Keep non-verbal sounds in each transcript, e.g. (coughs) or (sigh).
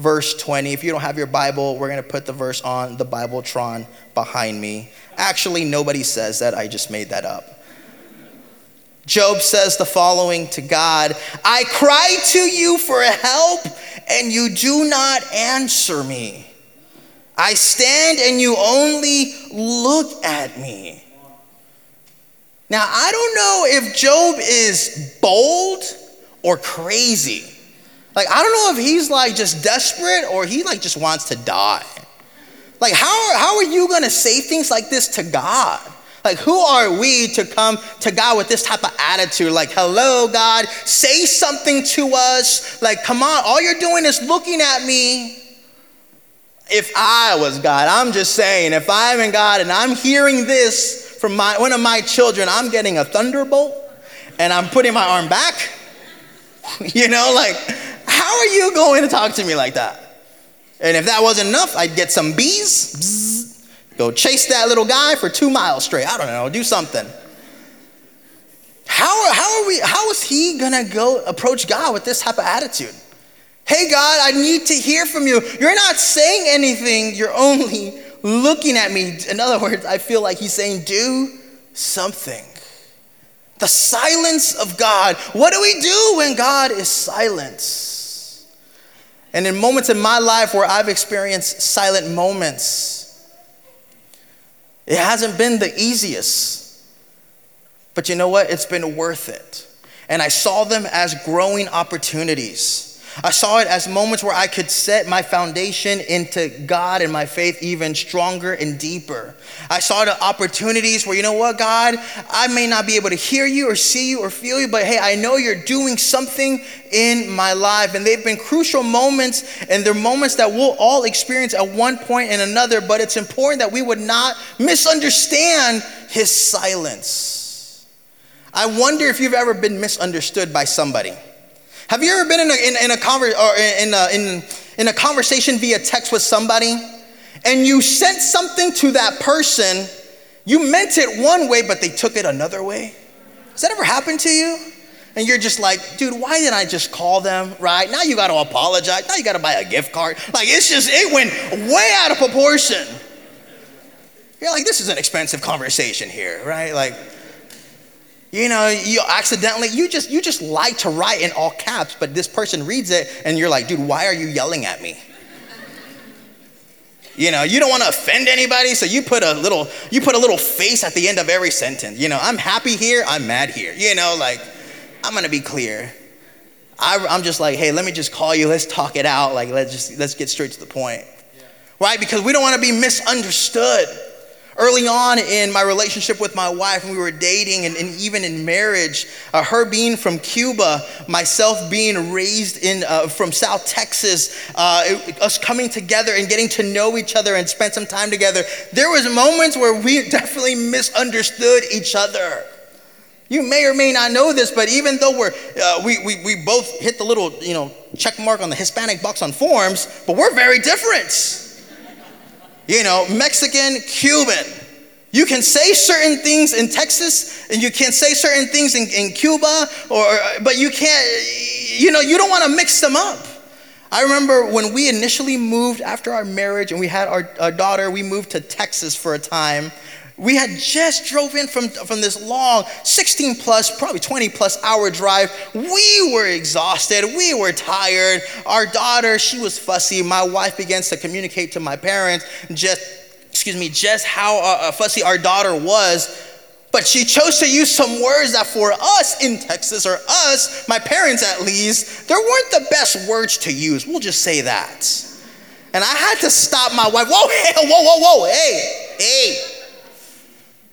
verse 20. If you don't have your Bible, we're going to put the verse on the Bibletron behind me. Actually, nobody says that. I just made that up. Job says the following to God I cry to you for help, and you do not answer me. I stand and you only look at me. Now, I don't know if Job is bold or crazy. Like, I don't know if he's like just desperate or he like just wants to die. Like, how, how are you gonna say things like this to God? Like, who are we to come to God with this type of attitude? Like, hello, God, say something to us. Like, come on, all you're doing is looking at me. If I was God, I'm just saying, if I'm in God and I'm hearing this from my, one of my children, I'm getting a thunderbolt and I'm putting my arm back. (laughs) you know, like, how are you going to talk to me like that? And if that wasn't enough, I'd get some bees, bzz, go chase that little guy for two miles straight. I don't know, do something. How, how are we, how is he gonna go approach God with this type of attitude? Hey God, I need to hear from you. You're not saying anything, you're only looking at me. In other words, I feel like he's saying, do something. The silence of God. What do we do when God is silent? And in moments in my life where I've experienced silent moments, it hasn't been the easiest. But you know what? It's been worth it. And I saw them as growing opportunities. I saw it as moments where I could set my foundation into God and my faith even stronger and deeper. I saw the opportunities where, you know what, God, I may not be able to hear you or see you or feel you, but hey, I know you're doing something in my life. And they've been crucial moments, and they're moments that we'll all experience at one point and another, but it's important that we would not misunderstand his silence. I wonder if you've ever been misunderstood by somebody. Have you ever been in a, in, in a, conver- or in, a, in, in a conversation via text with somebody and you sent something to that person, you meant it one way, but they took it another way? Has that ever happened to you? And you're just like, dude, why didn't I just call them, right? Now you gotta apologize. Now you gotta buy a gift card. Like, it's just, it went way out of proportion. You're like, this is an expensive conversation here, right? Like, you know, you accidentally, you just, you just like to write in all caps, but this person reads it and you're like, dude, why are you yelling at me? You know, you don't want to offend anybody, so you put a little, you put a little face at the end of every sentence. You know, I'm happy here, I'm mad here. You know, like, I'm gonna be clear. I, am just like, hey, let me just call you, let's talk it out. Like, let's just, let's get straight to the point. Yeah. Right? Because we don't want to be misunderstood. Early on in my relationship with my wife, when we were dating and, and even in marriage, uh, her being from Cuba, myself being raised in uh, from South Texas, uh, us coming together and getting to know each other and spend some time together, there was moments where we (laughs) definitely misunderstood each other. You may or may not know this, but even though we're, uh, we, we, we both hit the little you know, check mark on the Hispanic box on forms, but we're very different you know, Mexican, Cuban. You can say certain things in Texas and you can say certain things in, in Cuba, or, but you can't, you know, you don't want to mix them up. I remember when we initially moved after our marriage and we had our, our daughter, we moved to Texas for a time. We had just drove in from, from this long 16 plus, probably 20 plus hour drive. We were exhausted. We were tired. Our daughter, she was fussy. My wife begins to communicate to my parents just, excuse me, just how uh, uh fussy our daughter was. But she chose to use some words that for us in Texas, or us, my parents at least, there weren't the best words to use. We'll just say that. And I had to stop my wife. Whoa, hey, whoa, whoa, whoa, hey, hey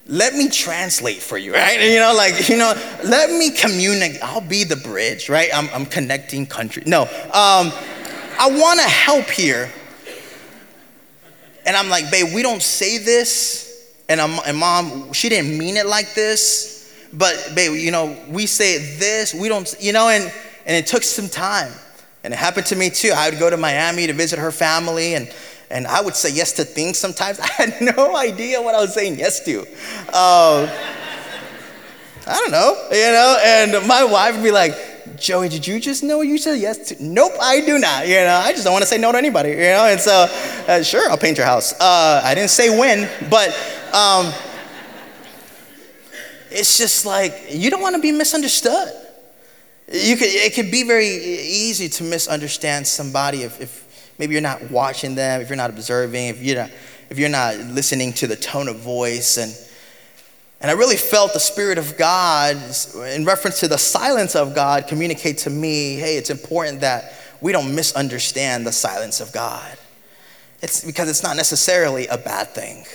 let me translate for you, right? You know, like, you know, let me communicate. I'll be the bridge, right? I'm, I'm connecting country. No, um, I want to help here. And I'm like, babe, we don't say this. And, I'm, and mom, she didn't mean it like this. But babe, you know, we say this, we don't, you know, and, and it took some time. And it happened to me too. I would go to Miami to visit her family and and I would say yes to things sometimes. (laughs) I had no idea what I was saying yes to. Uh, I don't know, you know, and my wife would be like, Joey, did you just know you said yes to? Nope, I do not. You know, I just don't want to say no to anybody. You know, and so uh, sure, I'll paint your house. Uh, I didn't say when, but um, it's just like you don't want to be misunderstood. You could, it could be very easy to misunderstand somebody if, if maybe you're not watching them, if you're not observing, if you're not, if you're not listening to the tone of voice and and I really felt the Spirit of God, in reference to the silence of God, communicate to me hey, it's important that we don't misunderstand the silence of God. It's because it's not necessarily a bad thing.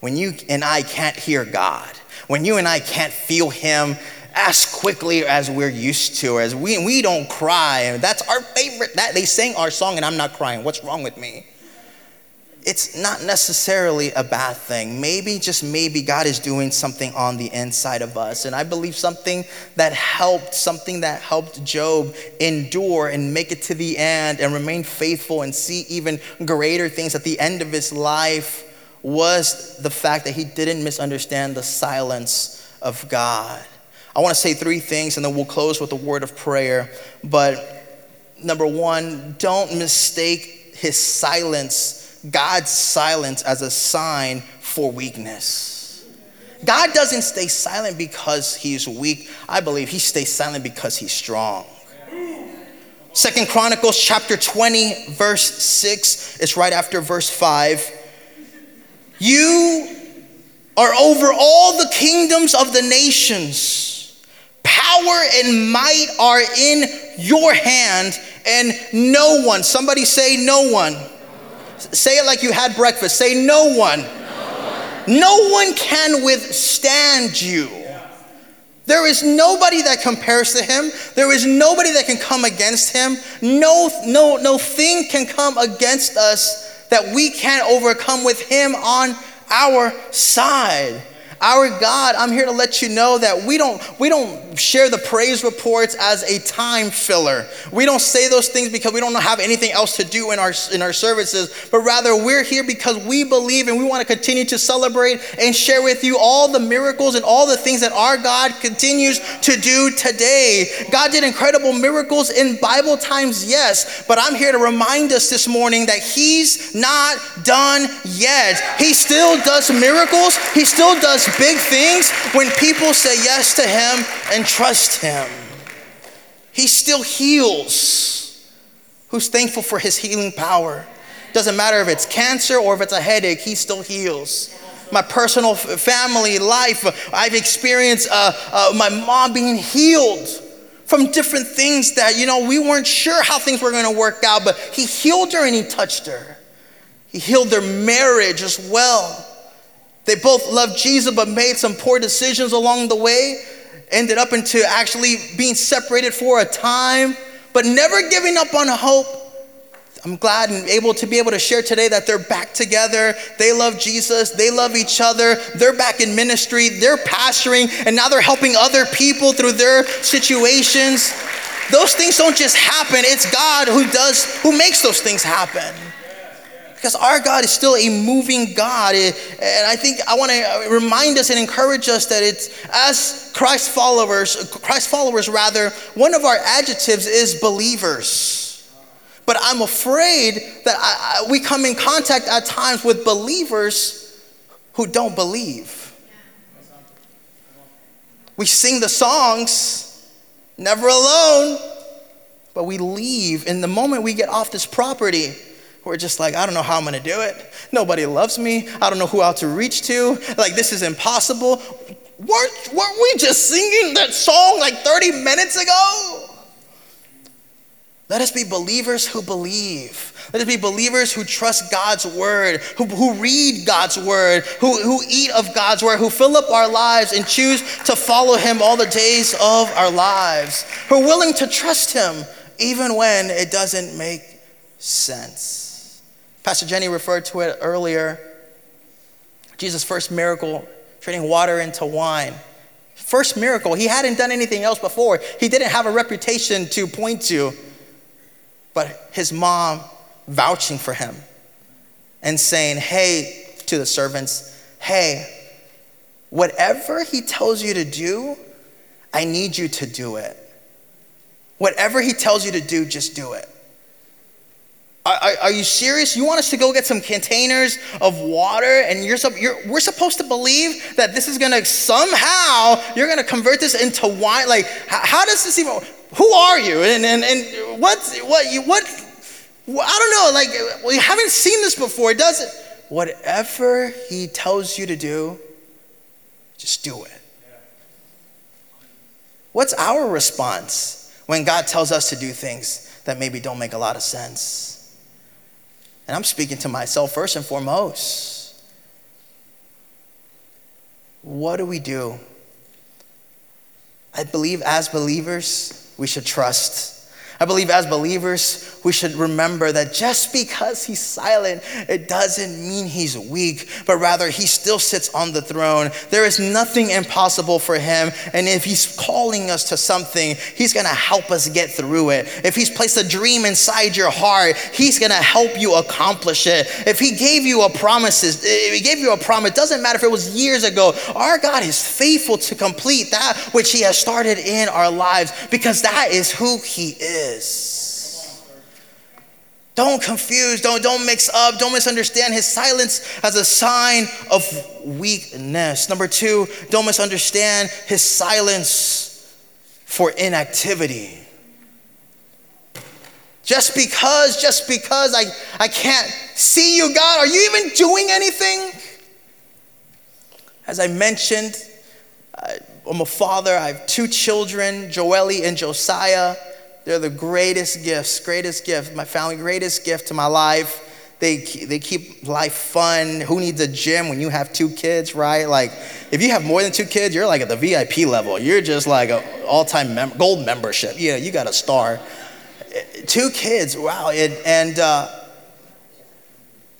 When you and I can't hear God, when you and I can't feel Him as quickly as we're used to, as we, we don't cry, that's our favorite, that they sing our song and I'm not crying. What's wrong with me? it's not necessarily a bad thing. Maybe, just maybe, God is doing something on the inside of us. And I believe something that helped, something that helped Job endure and make it to the end and remain faithful and see even greater things at the end of his life was the fact that he didn't misunderstand the silence of God. I want to say three things and then we'll close with a word of prayer. But number one, don't mistake his silence God's silence as a sign for weakness. God doesn't stay silent because he's weak. I believe he stays silent because he's strong. Second Chronicles chapter 20, verse 6. It's right after verse 5. You are over all the kingdoms of the nations. Power and might are in your hand, and no one, somebody say, no one Say it like you had breakfast. Say, no one. No one, no one can withstand you. There is nobody that compares to him. There is nobody that can come against him. No, no, no thing can come against us that we can't overcome with him on our side. Our God, I'm here to let you know that we don't, we don't share the praise reports as a time filler. We don't say those things because we don't have anything else to do in our, in our services, but rather we're here because we believe and we want to continue to celebrate and share with you all the miracles and all the things that our God continues to do today. God did incredible miracles in Bible times, yes, but I'm here to remind us this morning that He's not done yet. He still does miracles, He still does big things when people say yes to Him and trust Him. He still heals. Who's thankful for His healing power? Doesn't matter if it's cancer or if it's a headache, He still heals. My personal family life, I've experienced uh, uh, my mom being healed from different things that, you know, we weren't sure how things were going to work out, but He healed her and He touched her. He healed their marriage as well. They both loved Jesus but made some poor decisions along the way, ended up into actually being separated for a time, but never giving up on hope. I'm glad and able to be able to share today that they're back together. They love Jesus. They love each other. They're back in ministry. They're pastoring, and now they're helping other people through their situations. Those things don't just happen. It's God who does, who makes those things happen because our God is still a moving God. And I think I want to remind us and encourage us that it's as Christ followers, Christ followers rather, one of our adjectives is believers. But I'm afraid that I, I, we come in contact at times with believers who don't believe. We sing the songs, never alone, but we leave. In the moment we get off this property, we're just like, I don't know how I'm gonna do it. Nobody loves me. I don't know who else to reach to. Like, this is impossible. Weren't, weren't we just singing that song like 30 minutes ago? Let us be believers who believe. Let us be believers who trust God's word, who, who read God's word, who, who eat of God's word, who fill up our lives and choose to follow Him all the days of our lives, who are willing to trust Him even when it doesn't make sense. Pastor Jenny referred to it earlier. Jesus' first miracle, turning water into wine. First miracle. He hadn't done anything else before. He didn't have a reputation to point to, but his mom vouching for him and saying, Hey, to the servants, hey, whatever he tells you to do, I need you to do it. Whatever he tells you to do, just do it. Are, are, you serious? You want us to go get some containers of water and you're, you're, we're supposed to believe that this is gonna somehow, you're gonna convert this into wine? Like, how, how does this even, who are you? And, and, and what's, what, you, what, I don't know, like, we haven't seen this before, It does it? Whatever he tells you to do, just do it. What's our response when God tells us to do things that maybe don't make a lot of sense? And I'm speaking to myself first and foremost. What do we do? I believe as believers, we should trust I believe as believers, we should remember that just because he's silent, it doesn't mean he's weak, but rather he still sits on the throne. There is nothing impossible for him. And if he's calling us to something, he's gonna help us get through it. If he's placed a dream inside your heart, he's gonna help you accomplish it. If he gave you a promise, eh, if he gave you a promise, it doesn't matter if it was years ago, our God is faithful to complete that which he has started in our lives because that is who he is. Don't confuse, don't, don't mix up, don't misunderstand his silence as a sign of weakness. Number two, don't misunderstand his silence for inactivity. Just because, just because I, I can't see you, God, are you even doing anything? As I mentioned, I'm a father, I have two children, Joelle and Josiah. They're the greatest gifts, greatest gift, my family, greatest gift to my life. They, they keep life fun. Who needs a gym when you have two kids, right? Like, if you have more than two kids, you're like at the VIP level. You're just like an all time mem- gold membership. Yeah, you got a star. Two kids, wow. It, and, uh,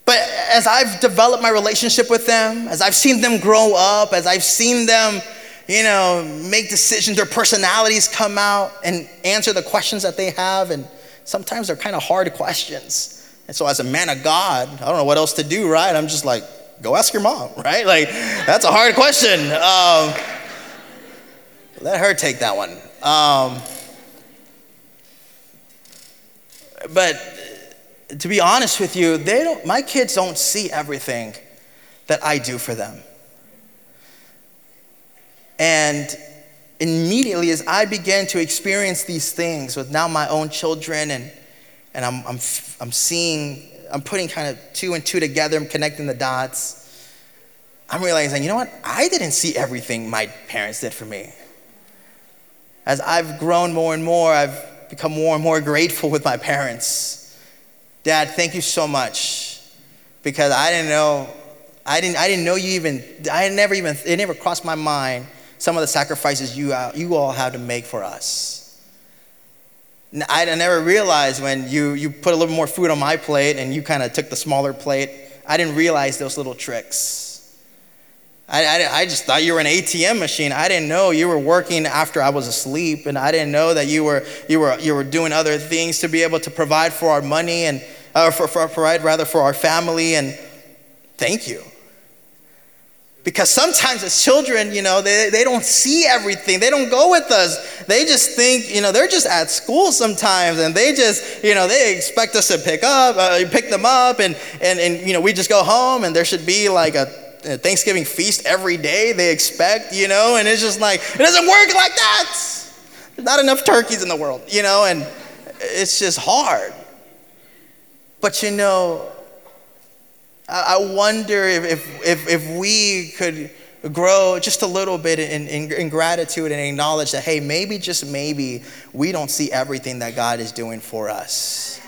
but as I've developed my relationship with them, as I've seen them grow up, as I've seen them you know, make decisions, their personalities come out and answer the questions that they have. And sometimes they're kind of hard questions. And so, as a man of God, I don't know what else to do, right? I'm just like, go ask your mom, (laughs) right? Like, that's a hard question. Um, let her take that one. Um, but to be honest with you, they don't, my kids don't see everything that I do for them. And immediately, as I began to experience these things with now my own children, and, and I'm, I'm, I'm seeing, I'm putting kind of two and two together, I'm connecting the dots. I'm realizing, you know what? I didn't see everything my parents did for me. As I've grown more and more, I've become more and more grateful with my parents. Dad, thank you so much because I didn't know, I didn't, I didn't know you even, I never even, it never crossed my mind some of the sacrifices you, uh, you all have to make for us. I never realized when you, you put a little more food on my plate and you kind of took the smaller plate, I didn't realize those little tricks. I, I, I, just thought you were an ATM machine. I didn't know you were working after I was asleep, and I didn't know that you were, you were, you were doing other things to be able to provide for our money and uh, for, for provide rather for our family. And thank you. Because sometimes as children, you know, they, they don't see everything. They don't go with us. They just think, you know, they're just at school sometimes and they just, you know, they expect us to pick up, uh, pick them up and, and, and, you know, we just go home and there should be like a, a Thanksgiving feast every day they expect, you know, and it's just like, it doesn't work like that. There's not enough turkeys in the world, you know, and it's just hard. But you know, I wonder if, if, if, we could grow just a little bit in, in, in, gratitude and acknowledge that, hey, maybe, just maybe, we don't see everything that God is doing for us.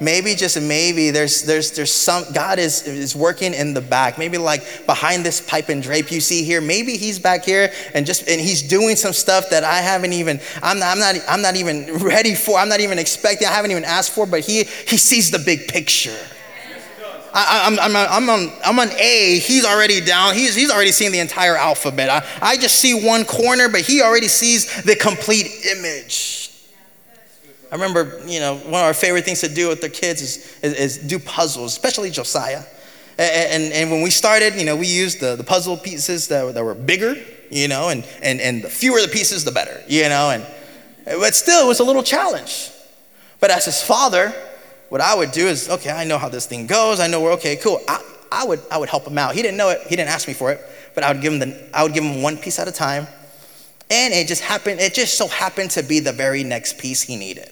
Maybe, just maybe, there's, there's, there's some, God is, is working in the back. Maybe like behind this pipe and drape you see here, maybe He's back here and just, and He's doing some stuff that I haven't even, I'm not, I'm not, I'm not even ready for, I'm not even expecting, I haven't even asked for, but He, he sees the big picture. I, am I'm, I'm, on, I'm on A, he's already down. He's, he's already seen the entire alphabet. I, I just see one corner, but he already sees the complete image. I remember, you know, one of our favorite things to do with the kids is, is, is do puzzles, especially Josiah. And, and, and, when we started, you know, we used the, the puzzle pieces that, that were bigger, you know, and, and, and the fewer the pieces, the better, you know, and but still, it was a little challenge. But as his father, what I would do is, okay, I know how this thing goes. I know we're okay, cool. I, I, would, I would help him out. He didn't know it. He didn't ask me for it, but I would give him, the, I would give him one piece at a time. And it just happened, it just so happened to be the very next piece he needed.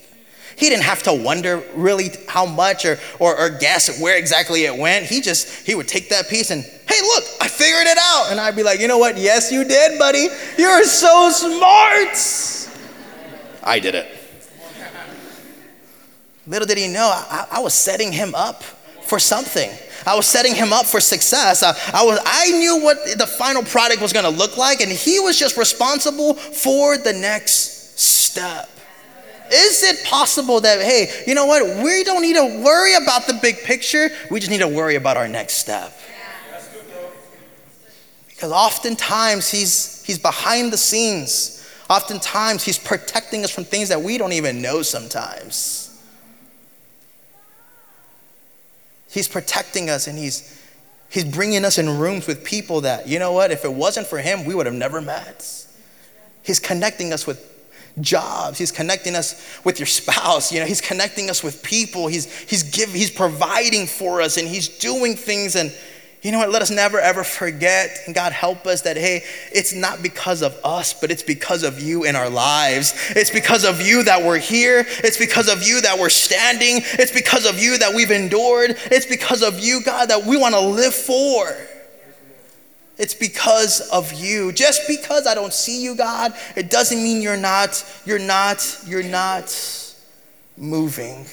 He didn't have to wonder really how much or, or, or guess where exactly it went. He just, he would take that piece and, hey, look, I figured it out. And I'd be like, you know what? Yes, you did, buddy. You're so smart. I did it. Little did he know, I, I was setting him up for something. I was setting him up for success. I, I, was, I knew what the final product was going to look like, and he was just responsible for the next step. Is it possible that, hey, you know what? We don't need to worry about the big picture. We just need to worry about our next step. Because oftentimes he's, he's behind the scenes. Oftentimes he's protecting us from things that we don't even know sometimes. He's protecting us and he's, he's bringing us in rooms with people that, you know what, if it wasn't for him, we would have never met. He's connecting us with jobs. He's connecting us with your spouse. You know, he's connecting us with people. He's, he's, give, he's providing for us and he's doing things and you know what? Let us never ever forget, and God help us that, hey, it's not because of us, but it's because of you in our lives. It's because of you that we're here. It's because of you that we're standing. It's because of you that we've endured. It's because of you, God, that we want to live for. It's because of you. Just because I don't see you, God, it doesn't mean you're not, you're not, you're not moving.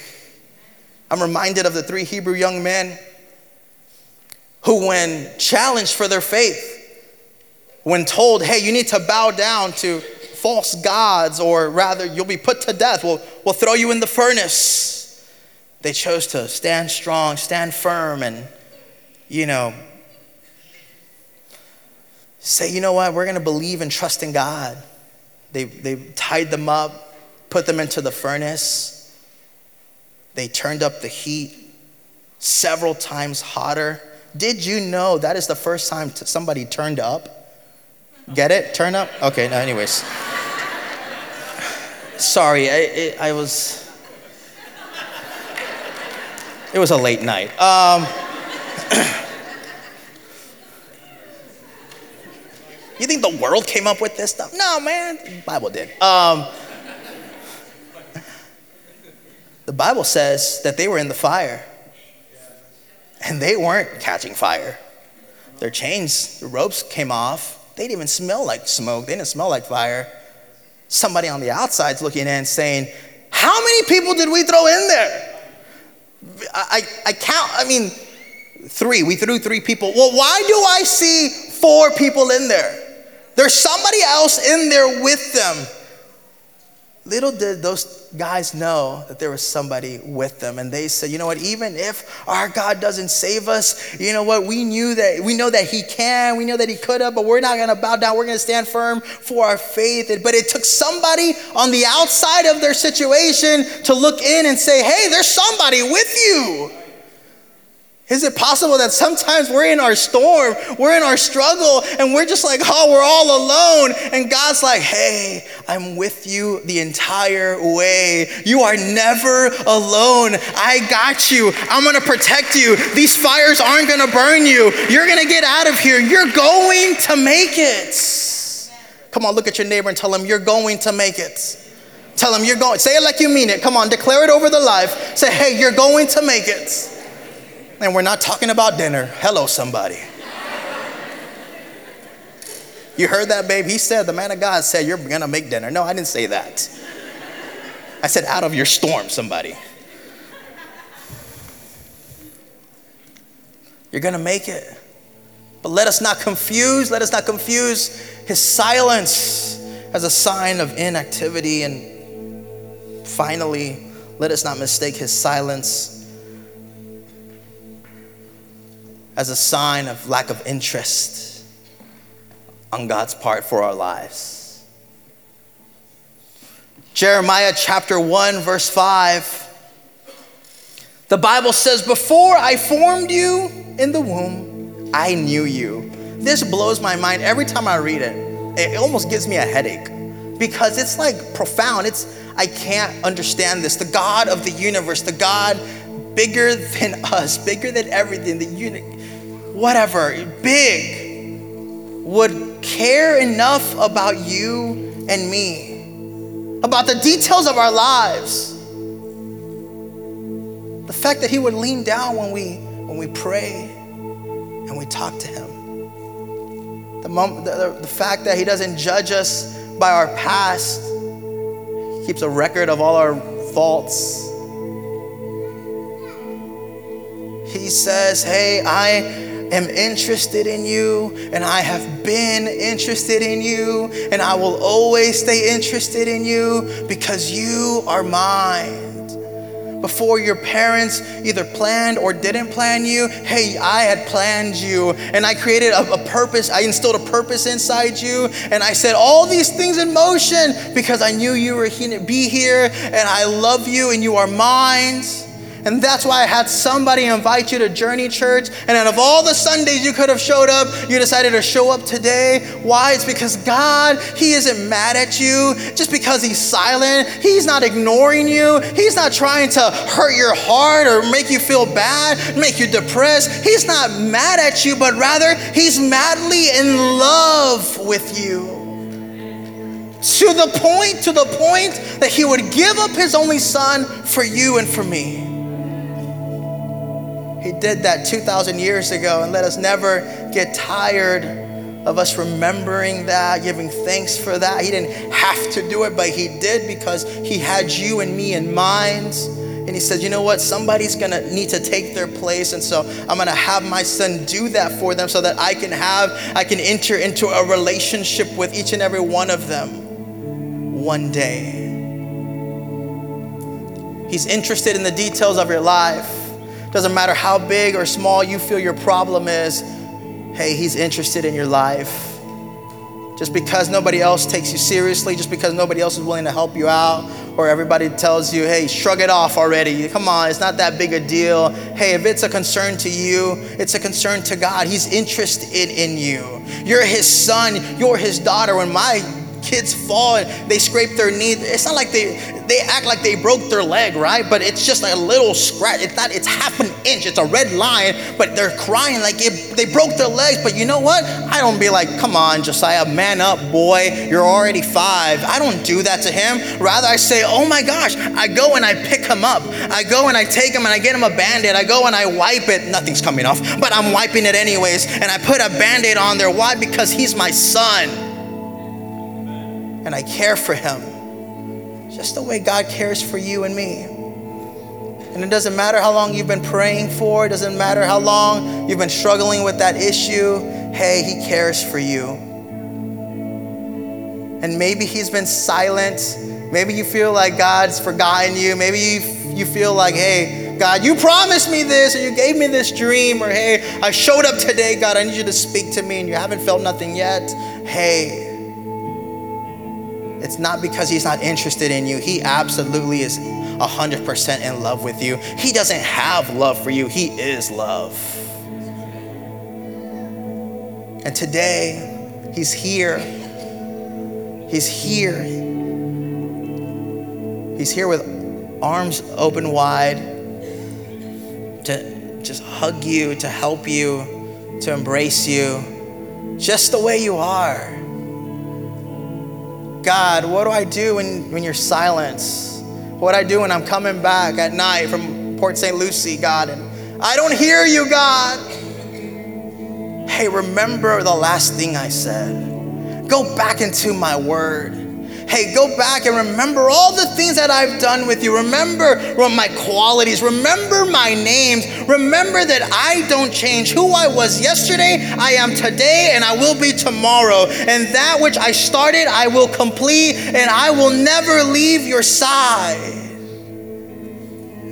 I'm reminded of the three Hebrew young men who, when challenged for their faith, when told, hey, you need to bow down to false gods, or rather, you'll be put to death, we'll, we'll throw you in the furnace, they chose to stand strong, stand firm, and, you know, say, you know what, we're gonna believe and trust in God. They, they tied them up, put them into the furnace. They turned up the heat several times hotter. Did you know that is the first time somebody turned up? Get it? Turn up? Okay, no, anyways. Sorry, I, I was. It was a late night. Um, (coughs) you think the world came up with this stuff? No, man. The Bible did. Um, the Bible says that they were in the fire and they weren't catching fire. Their chains, the ropes came off. They didn't even smell like smoke, they didn't smell like fire. Somebody on the outside's looking in saying, How many people did we throw in there? I, I, I count, I mean, three. We threw three people. Well, why do I see four people in there? There's somebody else in there with them. Little did those guys know that there was somebody with them. And they said, you know what, even if our God doesn't save us, you know what, we knew that, we know that He can, we know that He could have, but we're not gonna bow down. We're gonna stand firm for our faith. But it took somebody on the outside of their situation to look in and say, hey, there's somebody with you. Is it possible that sometimes we're in our storm, we're in our struggle, and we're just like, oh, we're all alone? And God's like, hey, I'm with you the entire way. You are never alone. I got you. I'm gonna protect you. These fires aren't gonna burn you. You're gonna get out of here. You're going to make it. Come on, look at your neighbor and tell him, you're going to make it. Tell him, you're going. Say it like you mean it. Come on, declare it over the life. Say, hey, you're going to make it. And we're not talking about dinner. Hello, somebody. You heard that, babe? He said, the man of God said, You're gonna make dinner. No, I didn't say that. I said, Out of your storm, somebody. You're gonna make it. But let us not confuse, let us not confuse his silence as a sign of inactivity. And finally, let us not mistake his silence as a sign of lack of interest on God's part for our lives. Jeremiah chapter 1, verse 5. The Bible says, Before I formed you in the womb, I knew you. This blows my mind every time I read it. It almost gives me a headache because it's like profound. It's I can't understand this. The God of the universe, the God bigger than us, bigger than everything, the unit, whatever, big, would care enough about you and me, about the details of our lives. The fact that he would lean down when we when we pray and we talk to him. The, the, the fact that he doesn't judge us by our past, keeps a record of all our faults He says, Hey, I am interested in you, and I have been interested in you, and I will always stay interested in you because you are mine. Before your parents either planned or didn't plan you, hey, I had planned you and I created a, a purpose. I instilled a purpose inside you and I set all these things in motion because I knew you were here, be here and I love you and you are mine. And that's why I had somebody invite you to Journey Church. And out of all the Sundays you could have showed up, you decided to show up today. Why? It's because God, He isn't mad at you just because He's silent. He's not ignoring you. He's not trying to hurt your heart or make you feel bad, make you depressed. He's not mad at you, but rather He's madly in love with you to the point to the point that he would give up his only son for you and for me he did that 2,000 years ago, and let us never get tired of us remembering that, giving thanks for that. He didn't have to do it, but He did because He had you and me in mind. And He said, You know what? Somebody's gonna need to take their place. And so I'm gonna have my son do that for them so that I can have, I can enter into a relationship with each and every one of them one day. He's interested in the details of your life. Doesn't matter how big or small you feel your problem is, hey, He's interested in your life. Just because nobody else takes you seriously, just because nobody else is willing to help you out, or everybody tells you, hey, shrug it off already. Come on, it's not that big a deal. Hey, if it's a concern to you, it's a concern to God. He's interested in you. You're His son, you're His daughter. When my kids fall and they scrape their knee. It's not like they they act like they broke their leg, right? But it's just a little scratch. It's not. It's half an inch. It's a red line, but they're crying like it, they broke their legs. But you know what? I don't be like, come on, Josiah, man up, boy. You're already five. I don't do that to him. Rather, I say, oh my gosh. I go and I pick him up. I go and I take him and I get him a band-aid. I go and I wipe it. Nothing's coming off, but I'm wiping it anyways. And I put a band-aid on there. Why? Because he's my son and I care for him just the way God cares for you and me. And it doesn't matter how long you've been praying for, it doesn't matter how long you've been struggling with that issue. Hey, He cares for you. And maybe He's been silent. Maybe you feel like God's forgotten you. Maybe you, you feel like, hey, God, you promised me this, or you gave me this dream, or hey, I showed up today, God, I need you to speak to me, and you haven't felt nothing yet. Hey, it's not because he's not interested in you. He absolutely is 100% in love with you. He doesn't have love for you, he is love. And today, he's here. He's here. He's here with arms open wide to just hug you, to help you, to embrace you, just the way you are. God, what do I do when, when you're silent? What do I do when I'm coming back at night from Port St. Lucie, God, and I don't hear you, God? Hey, remember the last thing I said. Go back into my word. Hey, go back and remember all the things that I've done with you. Remember my qualities. Remember my names. Remember that I don't change. Who I was yesterday, I am today, and I will be tomorrow. And that which I started, I will complete, and I will never leave your side.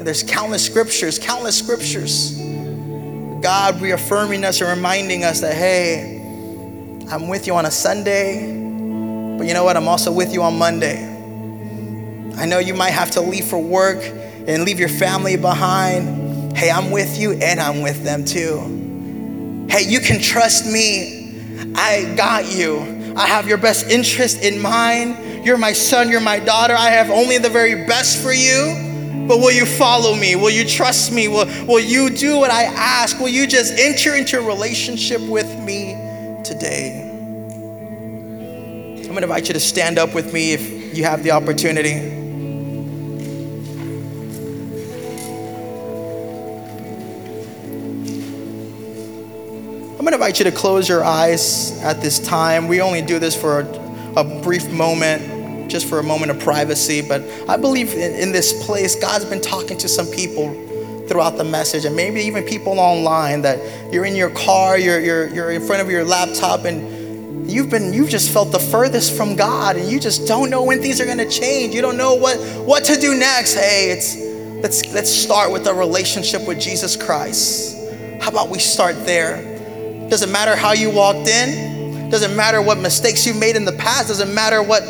there's countless scriptures, countless scriptures God reaffirming us and reminding us that, hey, I'm with you on a Sunday, but you know what? I'm also with you on Monday. I know you might have to leave for work and leave your family behind. Hey, I'm with you and I'm with them too. Hey, you can trust me. I got you. I have your best interest in mind. You're my son, you're my daughter. I have only the very best for you. But will you follow me? Will you trust me? Will, will you do what I ask? Will you just enter into a relationship with me today? Going to invite you to stand up with me if you have the opportunity. I'm going to invite you to close your eyes at this time. We only do this for a, a brief moment just for a moment of privacy. But I believe in, in this place, God's been talking to some people throughout the message, and maybe even people online that you're in your car, you're, you're, you're in front of your laptop, and you've been you've just felt the furthest from God, and you just don't know when things are gonna change. You don't know what what to do next. Hey, it's let's let's start with a relationship with Jesus Christ. How about we start there? Doesn't matter how you walked in, doesn't matter what mistakes you made in the past, doesn't matter what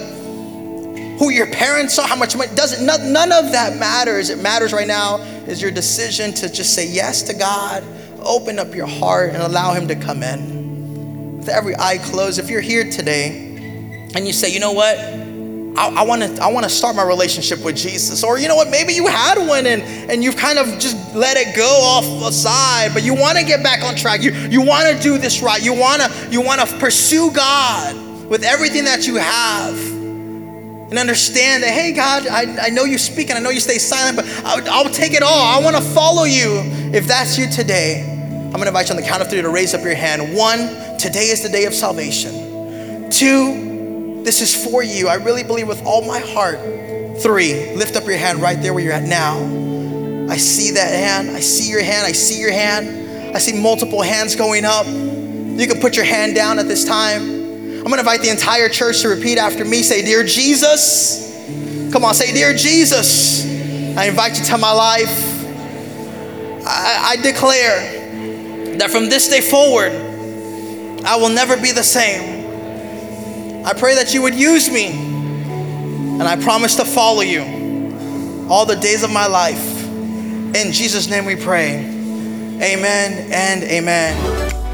who your parents are, how much money, doesn't, none, none of that matters. It matters right now is your decision to just say yes to God, open up your heart and allow Him to come in. With every eye closed, if you're here today and you say, you know what, I, want to I want to start my relationship with Jesus. Or you know what, maybe you had one and, and you've kind of just let it go off aside, but you want to get back on track. You you want to do this right. You want to you want to pursue God with everything that you have and understand that, hey, God, I, I know you speak and I know you stay silent, but I'll, I'll take it all. I want to follow you. If that's you today, I'm to invite you on the count of three to raise up your hand. One, today is the day of salvation. Two, this is for you. I really believe with all my heart. Three, lift up your hand right there where you're at now. I see that hand. I see your hand. I see your hand. I see multiple hands going up. You can put your hand down at this time. I'm gonna invite the entire church to repeat after me. Say, Dear Jesus. Come on, say, Dear Jesus. I invite you to my life. I, I declare that from this day forward, I will never be the same. I pray that you would use me, and I promise to follow you all the days of my life. In Jesus' name we pray. Amen and amen.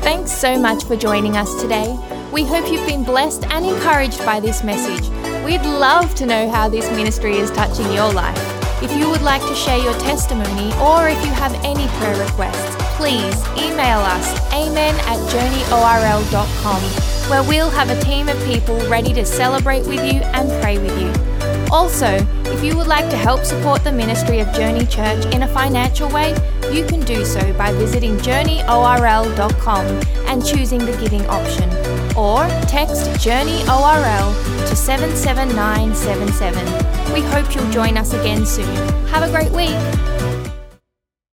Thanks so much for joining us today. We hope you've been blessed and encouraged by this message. We'd love to know how this ministry is touching your life. If you would like to share your testimony or if you have any prayer requests, please email us amen at journeyorl.com where we'll have a team of people ready to celebrate with you and pray with you. Also, if you would like to help support the ministry of Journey Church in a financial way, you can do so by visiting journeyorl.com and choosing the giving option. Or text JourneyORL to 77977. We hope you'll join us again soon. Have a great week.